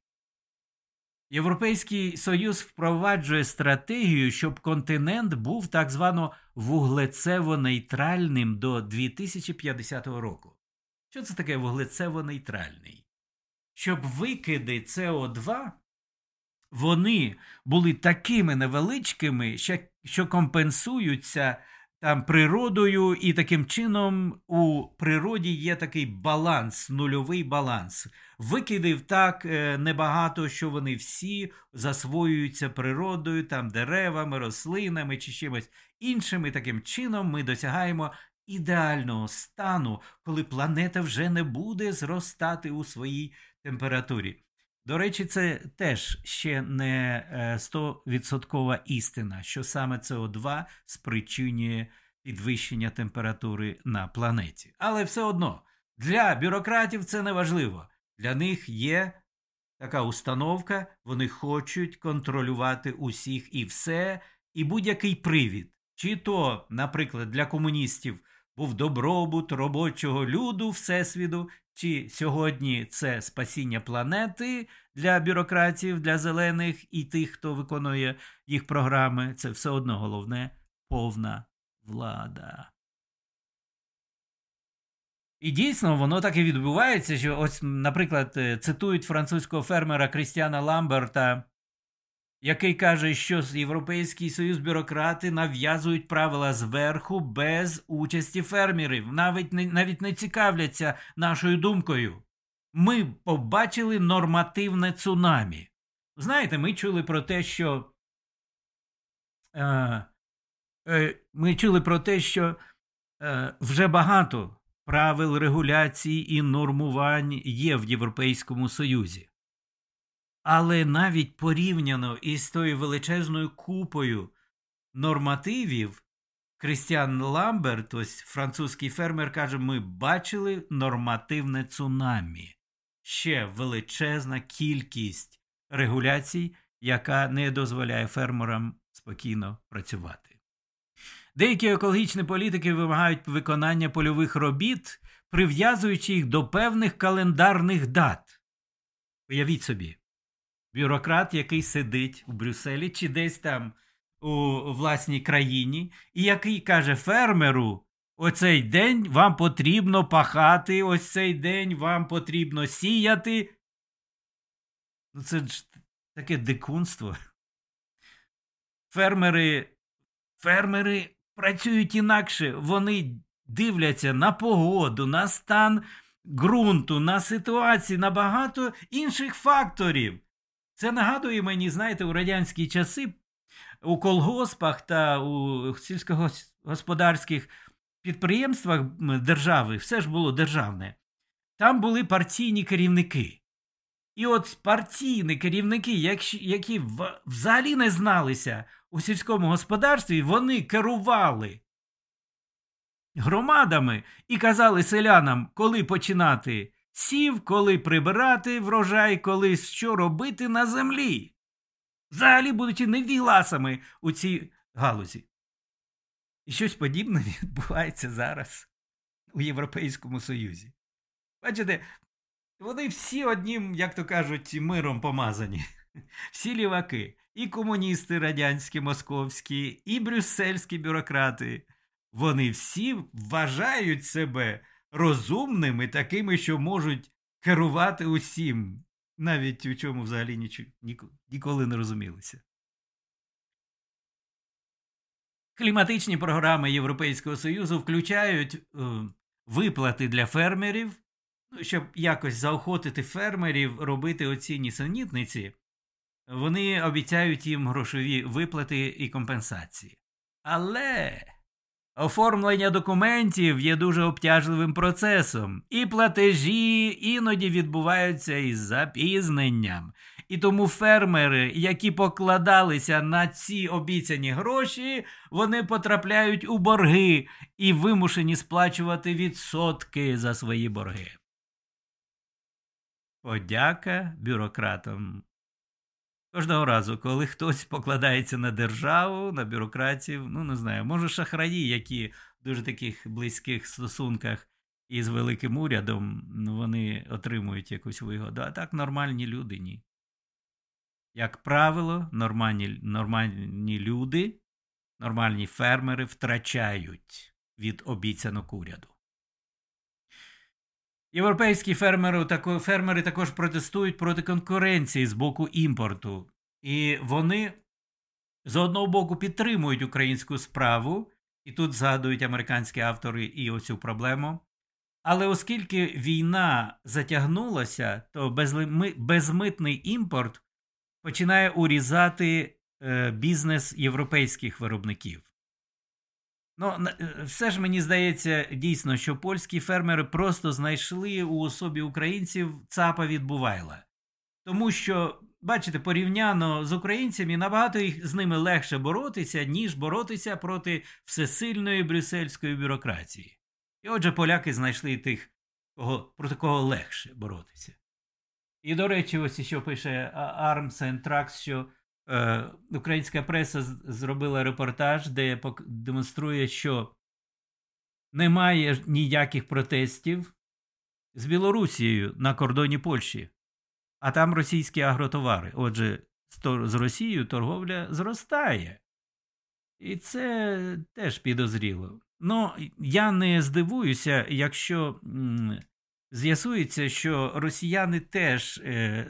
Європейський Союз впроваджує стратегію, щоб континент був так звано вуглецево-нейтральним до 2050 року. Що це таке вуглецево-нейтральний? Щоб викиди СО2 вони були такими невеличкими, що компенсуються там природою, і таким чином у природі є такий баланс, нульовий баланс. Викидів так е, небагато, що вони всі засвоюються природою, там деревами, рослинами чи чимось іншим. І Таким чином ми досягаємо ідеального стану, коли планета вже не буде зростати у своїй температурі. До речі, це теж ще не 100% е, істина, що саме СО2 спричинює підвищення температури на планеті. Але все одно для бюрократів це не важливо. Для них є така установка, вони хочуть контролювати усіх і все, і будь-який привід. Чи то, наприклад, для комуністів був добробут робочого люду Всесвіту, чи сьогодні це спасіння планети для бюрократів, для зелених і тих, хто виконує їх програми, це все одно головне повна влада. І дійсно, воно так і відбувається, що ось, наприклад, е, цитують французького фермера Крістіана Ламберта, який каже, що Європейський Союз бюрократи нав'язують правила зверху без участі фермерів, навіть не, навіть не цікавляться нашою думкою. Ми побачили нормативне цунамі. Знаєте, ми чули про те, що. Е, е, Ми чули про те, що е, вже багато правил регуляцій і нормувань є в Європейському Союзі. Але навіть порівняно із тою величезною купою нормативів, Крістіан Ламберт, ось французький фермер, каже: ми бачили нормативне цунамі. Ще величезна кількість регуляцій, яка не дозволяє фермерам спокійно працювати. Деякі екологічні політики вимагають виконання польових робіт, прив'язуючи їх до певних календарних дат. Уявіть собі, бюрократ, який сидить у Брюсселі чи десь там у власній країні, і який каже фермеру: оцей день вам потрібно пахати, ось цей день вам потрібно сіяти. Ну, це ж таке дикунство. Фермери, Фермери працюють інакше, вони дивляться на погоду, на стан ґрунту, на ситуації, на багато інших факторів. Це нагадує мені, знаєте, у радянські часи у колгоспах та у сільськогосподарських підприємствах держави все ж було державне. Там були партійні керівники. І от партійні керівники, які взагалі не зналися у сільському господарстві, вони керували громадами і казали селянам, коли починати сів, коли прибирати врожай, коли що робити на землі. Взагалі, будучи невігласами у цій галузі. І щось подібне відбувається зараз у Європейському Союзі. Бачите, вони всі одним, як то кажуть, миром помазані, всі ліваки, і комуністи радянські московські, і брюссельські бюрократи. Вони всі вважають себе розумними, такими, що можуть керувати усім, навіть у чому взагалі ніколи не розумілися. Кліматичні програми Європейського Союзу включають е, виплати для фермерів, ну, щоб якось заохотити фермерів робити оці нісенітниці. Вони обіцяють їм грошові виплати і компенсації. Але Оформлення документів є дуже обтяжливим процесом, і платежі іноді відбуваються із запізненням. І тому фермери, які покладалися на ці обіцяні гроші, вони потрапляють у борги і вимушені сплачувати відсотки за свої борги. Подяка бюрократам Кожного разу, коли хтось покладається на державу, на бюрократів, ну не знаю, може шахраї, які в дуже таких близьких стосунках із великим урядом, ну, вони отримують якусь вигоду, а так нормальні люди ні. Як правило, нормальні, нормальні люди, нормальні фермери втрачають від обіцянок уряду. Європейські фермери фермери також протестують проти конкуренції з боку імпорту, і вони з одного боку підтримують українську справу, і тут згадують американські автори і оцю проблему. Але оскільки війна затягнулася, то безмитний імпорт починає урізати е, бізнес європейських виробників. Ну, е, все ж мені здається дійсно, що польські фермери просто знайшли у особі українців цапа від Бувайла. Тому що, бачите, порівняно з українцями набагато їх з ними легше боротися, ніж боротися проти всесильної брюссельської бюрократії. І отже, поляки знайшли тих, кого, проти кого легше боротися. І, до речі, ось що пише and Tracks, що українська преса зробила репортаж, де демонструє, що немає ніяких протестів з Білорусією на кордоні Польщі, а там російські агротовари. Отже, з Росією торговля зростає. І це теж підозріло. Ну, я не здивуюся, якщо з'ясується, що росіяни теж е.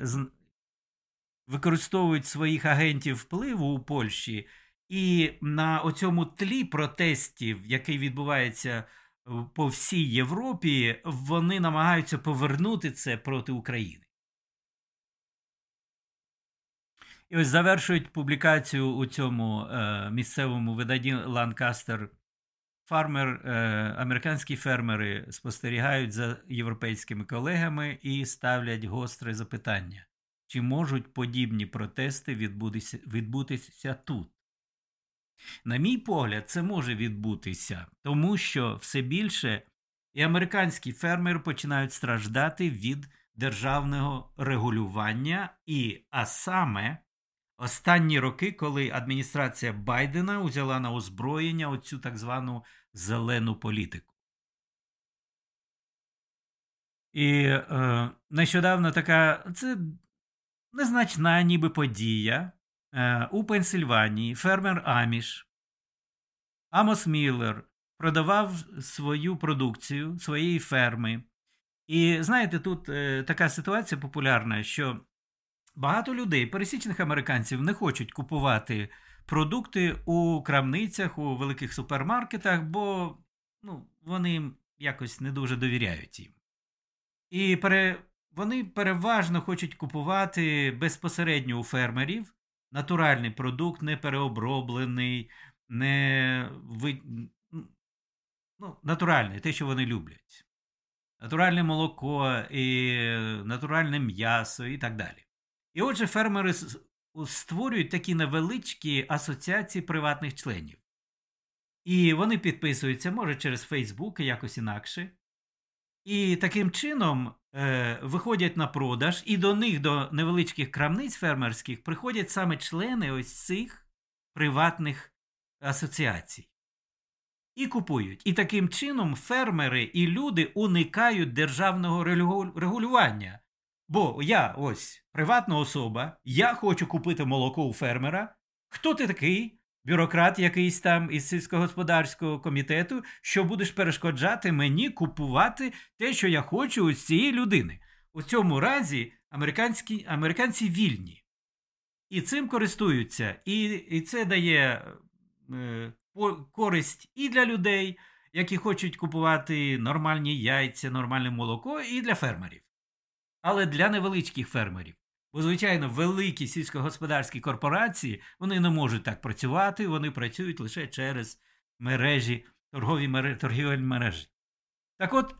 Використовують своїх агентів впливу у Польщі, і на оцьому тлі протестів, який відбувається по всій Європі, вони намагаються повернути це проти України. І ось завершують публікацію у цьому е, місцевому виданні Ланкастер. Фармер, е, американські фермери спостерігають за європейськими колегами і ставлять гостре запитання, чи можуть подібні протести відбутися, відбутися тут. На мій погляд, це може відбутися, тому що все більше і американські фермери починають страждати від державного регулювання, і, а саме останні роки, коли адміністрація Байдена узяла на озброєння оцю так звану зелену політику. І е, нещодавно така це незначна ніби подія. Е, у Пенсильванії фермер Аміш Амос Міллер продавав свою продукцію своєї ферми. І знаєте, тут е, така ситуація популярна, що багато людей, пересічних американців, не хочуть купувати продукти у крамницях, у великих супермаркетах, бо ну, вони якось не дуже довіряють їм. І пере... вони переважно хочуть купувати безпосередньо у фермерів натуральний продукт, не переоброблений, не ви... ну, натуральний, те, що вони люблять. Натуральне молоко, і натуральне м'ясо і так далі. І отже, фермери створюють такі невеличкі асоціації приватних членів. І вони підписуються, може, через Фейсбук і якось інакше. І таким чином е, виходять на продаж, і до них, до невеличких крамниць фермерських, приходять саме члени ось цих приватних асоціацій. І купують. І таким чином фермери і люди уникають державного регулювання. Бо я ось приватна особа, я хочу купити молоко у фермера. Хто ти такий? Бюрократ якийсь там із сільськогосподарського комітету, що будеш перешкоджати мені купувати те, що я хочу у цієї людини. У цьому разі американські, американці вільні. І цим користуються. І і це дає е, користь і для людей, які хочуть купувати нормальні яйця, нормальне молоко, і для фермерів але для невеличких фермерів. Бо, звичайно, великі сільськогосподарські корпорації вони не можуть так працювати, вони працюють лише через мережі, торгові мережі, торгівельні мережі. Так от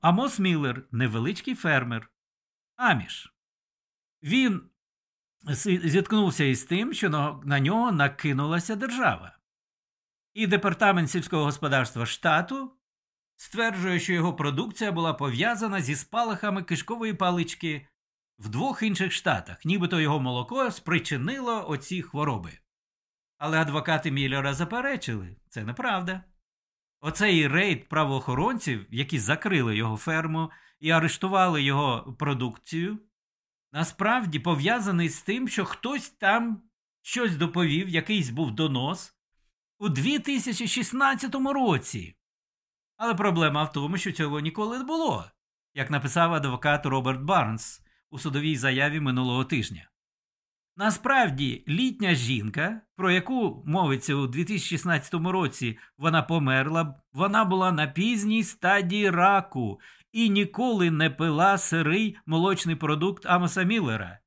Амос Міллер невеличкий фермер, Аміш. Він зіткнувся із тим, що на нього накинулася держава. І департамент сільського господарства штату стверджує, що його продукція була пов'язана зі спалахами кишкової палички в двох інших штатах, нібито його молоко спричинило оці хвороби. Але адвокати Міллера заперечили це неправда. Оцей рейд правоохоронців, які закрили його ферму і арештували його продукцію, насправді пов'язаний з тим, що хтось там щось доповів, якийсь був донос у 2016 році. Але проблема в тому, що цього ніколи не було, як написав адвокат Роберт Барнс у судовій заяві минулого тижня. Насправді, літня жінка, про яку мовиться у 2016 році, вона померла, вона була на пізній стадії раку і ніколи не пила сирий молочний продукт Амоса Міллера.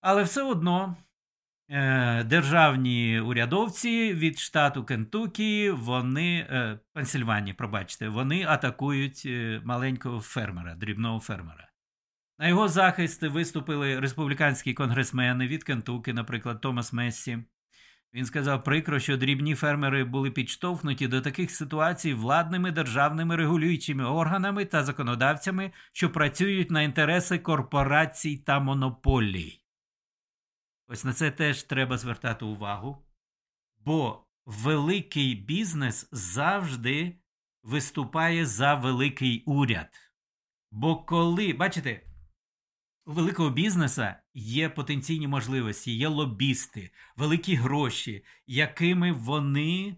Але все одно державні урядовці від штату Кентукі, вони е, Пенсильванії, пробачте, вони атакують е, маленького фермера, дрібного фермера. На його захист виступили республіканські конгресмени від Кентуки, наприклад, Томас Мессі. Він сказав прикро, що дрібні фермери були підштовхнуті до таких ситуацій владними державними регулюючими органами та законодавцями, що працюють на інтереси корпорацій та монополій. Ось на це теж треба звертати увагу. Бо великий бізнес завжди виступає за великий уряд. Бо коли, бачите, у великого бізнесу є потенційні можливості, є лобісти, великі гроші, якими вони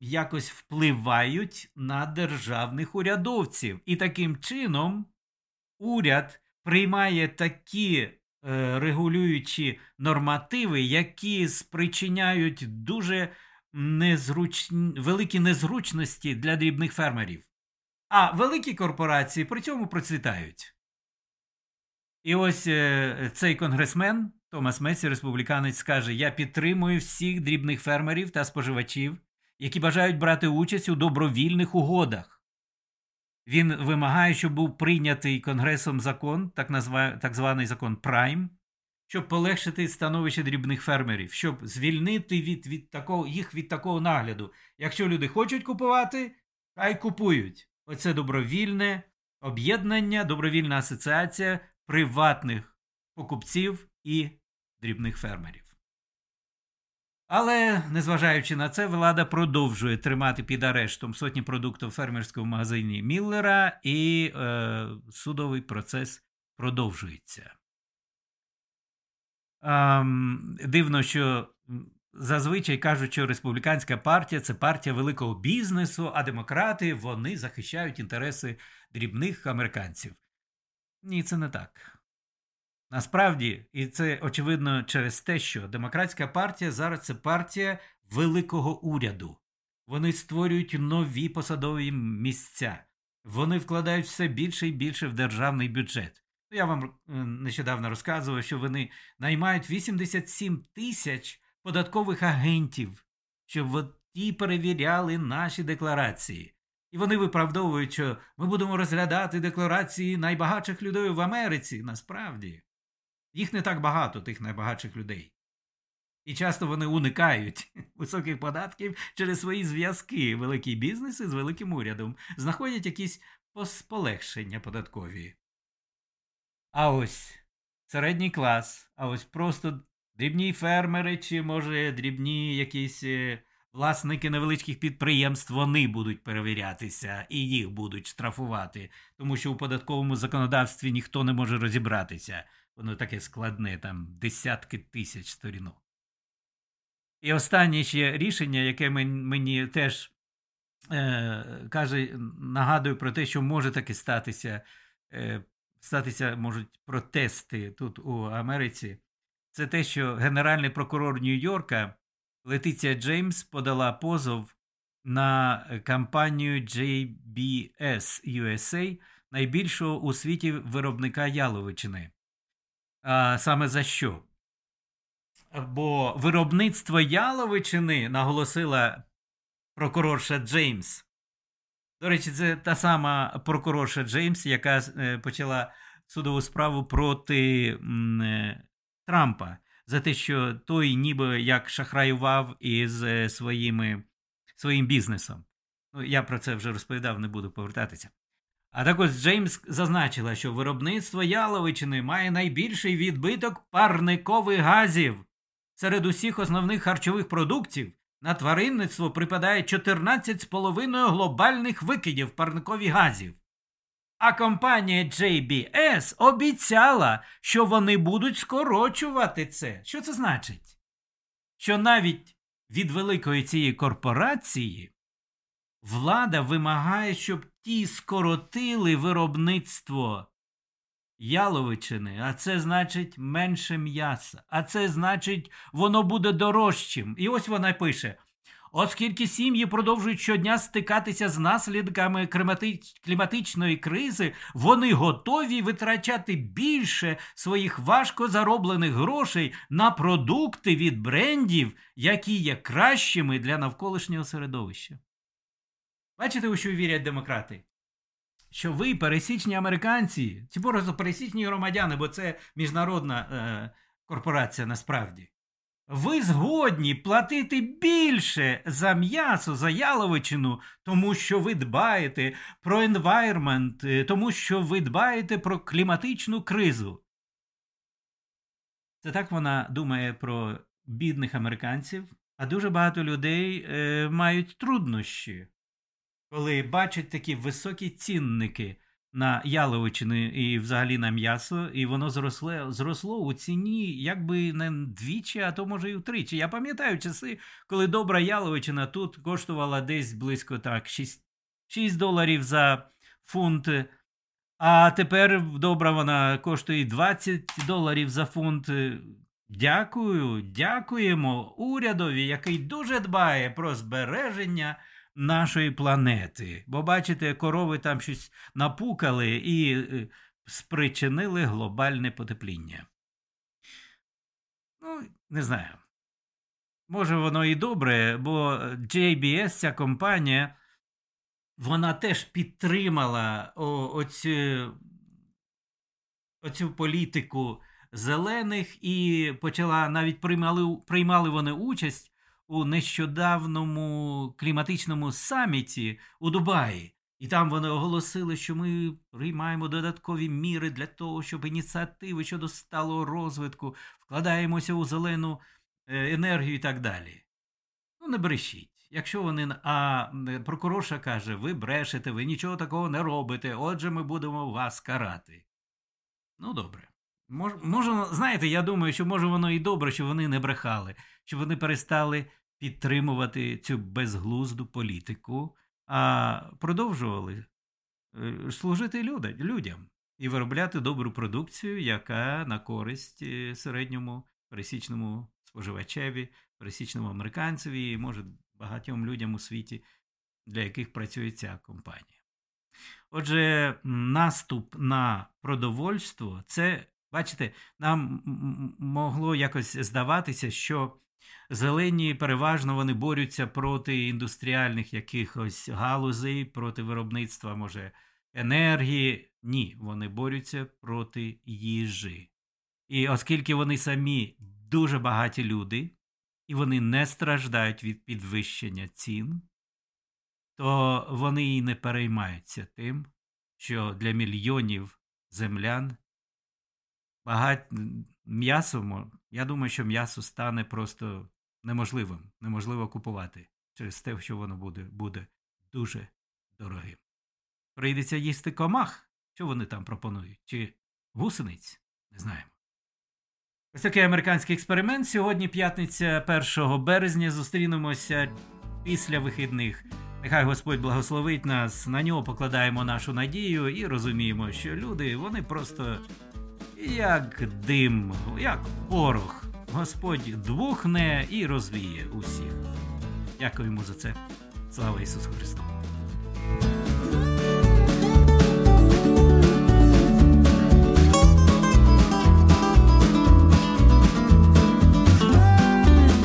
якось впливають на державних урядовців. І таким чином уряд приймає такі регулюючі нормативи, які спричиняють дуже незруч... великі незручності для дрібних фермерів. А великі корпорації при цьому процвітають. І ось е, цей конгресмен Томас Месі, республіканець, скаже: Я підтримую всіх дрібних фермерів та споживачів, які бажають брати участь у добровільних угодах. Він вимагає, щоб був прийнятий Конгресом закон, так, назва, так званий закон Прайм, щоб полегшити становище дрібних фермерів, щоб звільнити від, від такого, їх від такого нагляду. Якщо люди хочуть купувати, хай купують. Оце добровільне об'єднання, добровільна асоціація приватних покупців і дрібних фермерів. Але, незважаючи на це, влада продовжує тримати під арештом сотні продуктів в фермерському магазині Міллера, і е, судовий процес продовжується. Ем, дивно, що зазвичай кажуть, що республіканська партія це партія великого бізнесу, а демократи вони захищають інтереси дрібних американців. Ні, це не так. Насправді, і це очевидно через те, що демократська партія зараз це партія великого уряду. Вони створюють нові посадові місця, вони вкладають все більше і більше в державний бюджет. Я вам е, нещодавно розказував, що вони наймають 87 тисяч податкових агентів, щоб ті перевіряли наші декларації. І вони виправдовують, що ми будемо розглядати декларації найбагатших людей в Америці. Насправді, їх не так багато, тих найбагатших людей. І часто вони уникають високих податків через свої зв'язки, великі бізнеси з великим урядом, знаходять якісь полегшення податкові. А ось середній клас, а ось просто дрібні фермери, чи, може, дрібні якісь е, власники невеличких підприємств вони будуть перевірятися і їх будуть штрафувати, тому що у податковому законодавстві ніхто не може розібратися. Воно таке складне, там десятки тисяч сторінок. І останнє ще рішення, яке мені теж е, каже, нагадує про те, що може таки статися, е, статися можуть протести тут у Америці. Це те, що Генеральний прокурор Нью-Йорка Летиція Джеймс подала позов на компанію JBS USA, найбільшого у світі виробника яловичини. Саме за що? Бо виробництво яловичини наголосила прокурорша Джеймс. До речі, це та сама прокурорша Джеймс, яка е, почала судову справу проти е, Трампа за те, що той ніби як шахраював із е, своїми, своїм бізнесом. Ну, Я про це вже розповідав, не буду повертатися. А також Джеймс зазначила, що виробництво яловичини має найбільший відбиток парникових газів. Серед усіх основних харчових продуктів на тваринництво припадає 14,5 глобальних викидів парникових газів. А компанія JBS обіцяла, що вони будуть скорочувати це. Що це значить? Що навіть від великої цієї корпорації влада вимагає, щоб ті скоротили виробництво яловичини, а це значить менше м'яса, а це значить, воно буде дорожчим. І ось вона пише. Оскільки сім'ї продовжують щодня стикатися з наслідками кліматичної кризи, вони готові витрачати більше своїх важко зароблених грошей на продукти від брендів, які є кращими для навколишнього середовища. Бачите, у що вірять демократи? що ви, пересічні американці, чи просто пересічні громадяни, бо це міжнародна е, корпорація насправді, ви згодні платити більше за м'ясо, за яловичину, тому що ви дбаєте про енвайрмент, тому що ви дбаєте про кліматичну кризу. Це так вона думає про бідних американців, а дуже багато людей е, мають труднощі, коли бачать такі високі цінники на яловичину і взагалі на м'ясо, і воно зросло зросло у ціні якби не двічі, а то може і втричі. Я пам'ятаю часи, коли добра яловичина тут коштувала десь близько так 6, 6 доларів за фунт. А тепер добра вона коштує 20 доларів за фунт. Дякую, дякуємо урядові, який дуже дбає про збереження нашої планети. Бо, бачите, корови там щось напукали і е, спричинили глобальне потепління. Ну, не знаю. Може, воно і добре, бо JBS, ця компанія, вона теж підтримала оцю, оцю політику зелених і почала навіть приймали, приймали вони участь у нещодавному кліматичному саміті у Дубаї. І там вони оголосили, що ми приймаємо додаткові міри для того, щоб ініціативи щодо сталого розвитку, вкладаємося у зелену е, енергію і так далі. Ну, не брешіть. Якщо вони. А прокурорша каже, ви брешете, ви нічого такого не робите, отже, ми будемо вас карати. Ну, добре. Мож, може, знаєте, я думаю, що може воно і добре, що вони не брехали, що вони перестали підтримувати цю безглузду політику, а продовжували е, служити людям і виробляти добру продукцію, яка на користь е, середньому пересічному споживачеві, пересічному американцеві і може багатьом людям у світі, для яких працює ця компанія. Отже, наступ на продовольство це, бачите, нам могло якось здаватися, що Зелені переважно вони борються проти індустріальних якихось галузей, проти виробництва, може, енергії. Ні, вони борються проти їжі. І оскільки вони самі дуже багаті люди, і вони не страждають від підвищення цін, то вони і не переймаються тим, що для мільйонів землян багать м'ясо, я думаю, що м'ясо стане просто неможливим, неможливо купувати через те, що воно буде буде дуже дорогим. Прийдеться їсти комах, що вони там пропонують, чи гусениць, не знаємо. Ось такий американський експеримент. Сьогодні, п'ятниця 1 березня, зустрінемося після вихідних. Нехай Господь благословить нас, на нього покладаємо нашу надію і розуміємо, що люди, вони просто як дим, як порох. Господь двухне і розвіє усіх. Дякуємо за це. Слава Ісусу Христу!